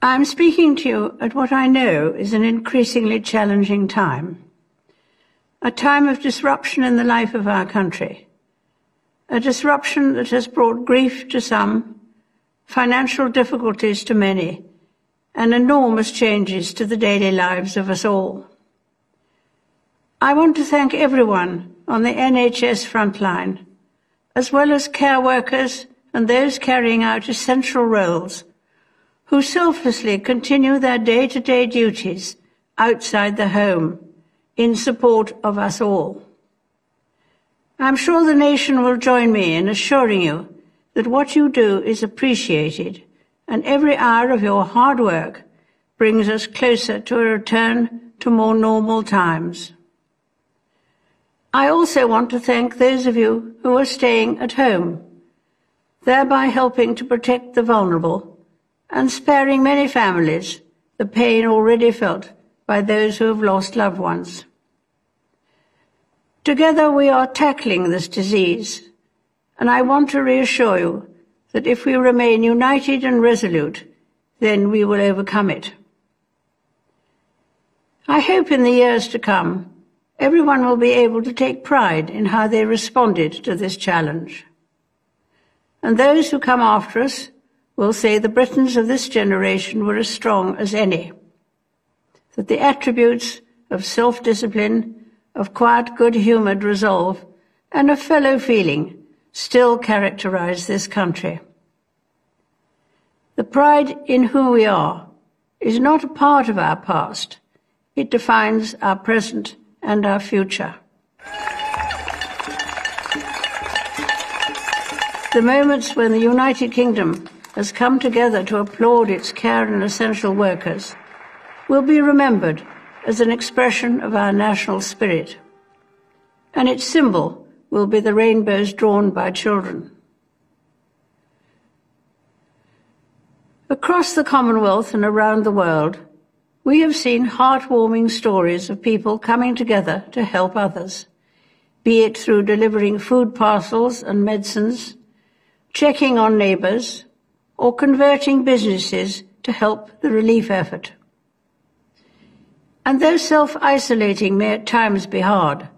I'm speaking to you at what I know is an increasingly challenging time. A time of disruption in the life of our country. A disruption that has brought grief to some, financial difficulties to many, and enormous changes to the daily lives of us all. I want to thank everyone on the NHS frontline, as well as care workers and those carrying out essential roles who selflessly continue their day-to-day duties outside the home in support of us all. I'm sure the nation will join me in assuring you that what you do is appreciated and every hour of your hard work brings us closer to a return to more normal times. I also want to thank those of you who are staying at home, thereby helping to protect the vulnerable and sparing many families the pain already felt by those who have lost loved ones. Together we are tackling this disease, and I want to reassure you that if we remain united and resolute, then we will overcome it. I hope in the years to come, everyone will be able to take pride in how they responded to this challenge. And those who come after us will say the Britons of this generation were as strong as any. That the attributes of self-discipline, of quiet good-humoured resolve, and of fellow feeling still characterize this country. The pride in who we are is not a part of our past. It defines our present and our future. The moments when the United Kingdom has come together to applaud its care and essential workers will be remembered as an expression of our national spirit. And its symbol will be the rainbows drawn by children. Across the Commonwealth and around the world, we have seen heartwarming stories of people coming together to help others, be it through delivering food parcels and medicines, checking on neighbours, or converting businesses to help the relief effort. And though self-isolating may at times be hard,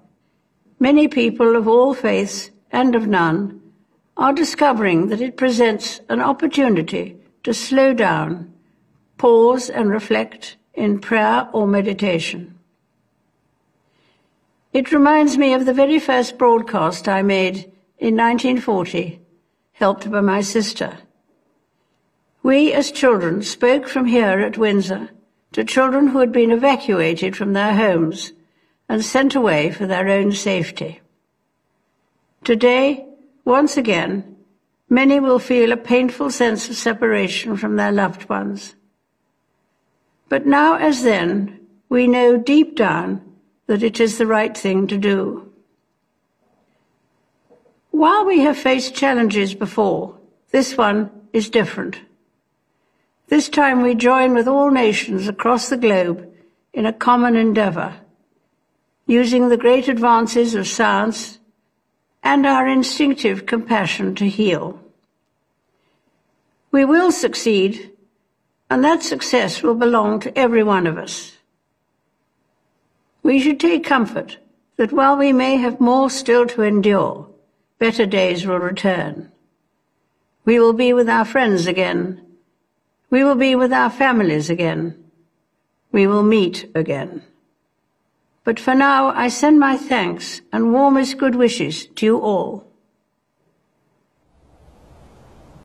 many people of all faiths and of none are discovering that it presents an opportunity to slow down, pause and reflect in prayer or meditation. It reminds me of the very first broadcast I made in 1940, helped by my sister. We, as children, spoke from here at Windsor to children who had been evacuated from their homes and sent away for their own safety. Today, once again, many will feel a painful sense of separation from their loved ones. But now as then, we know deep down that it is the right thing to do. While we have faced challenges before, this one is different. This time we join with all nations across the globe in a common endeavour, using the great advances of science and our instinctive compassion to heal. We will succeed, and that success will belong to every one of us. We should take comfort that while we may have more still to endure, better days will return. We will be with our friends again we will be with our families again. We will meet again. But for now, I send my thanks and warmest good wishes to you all.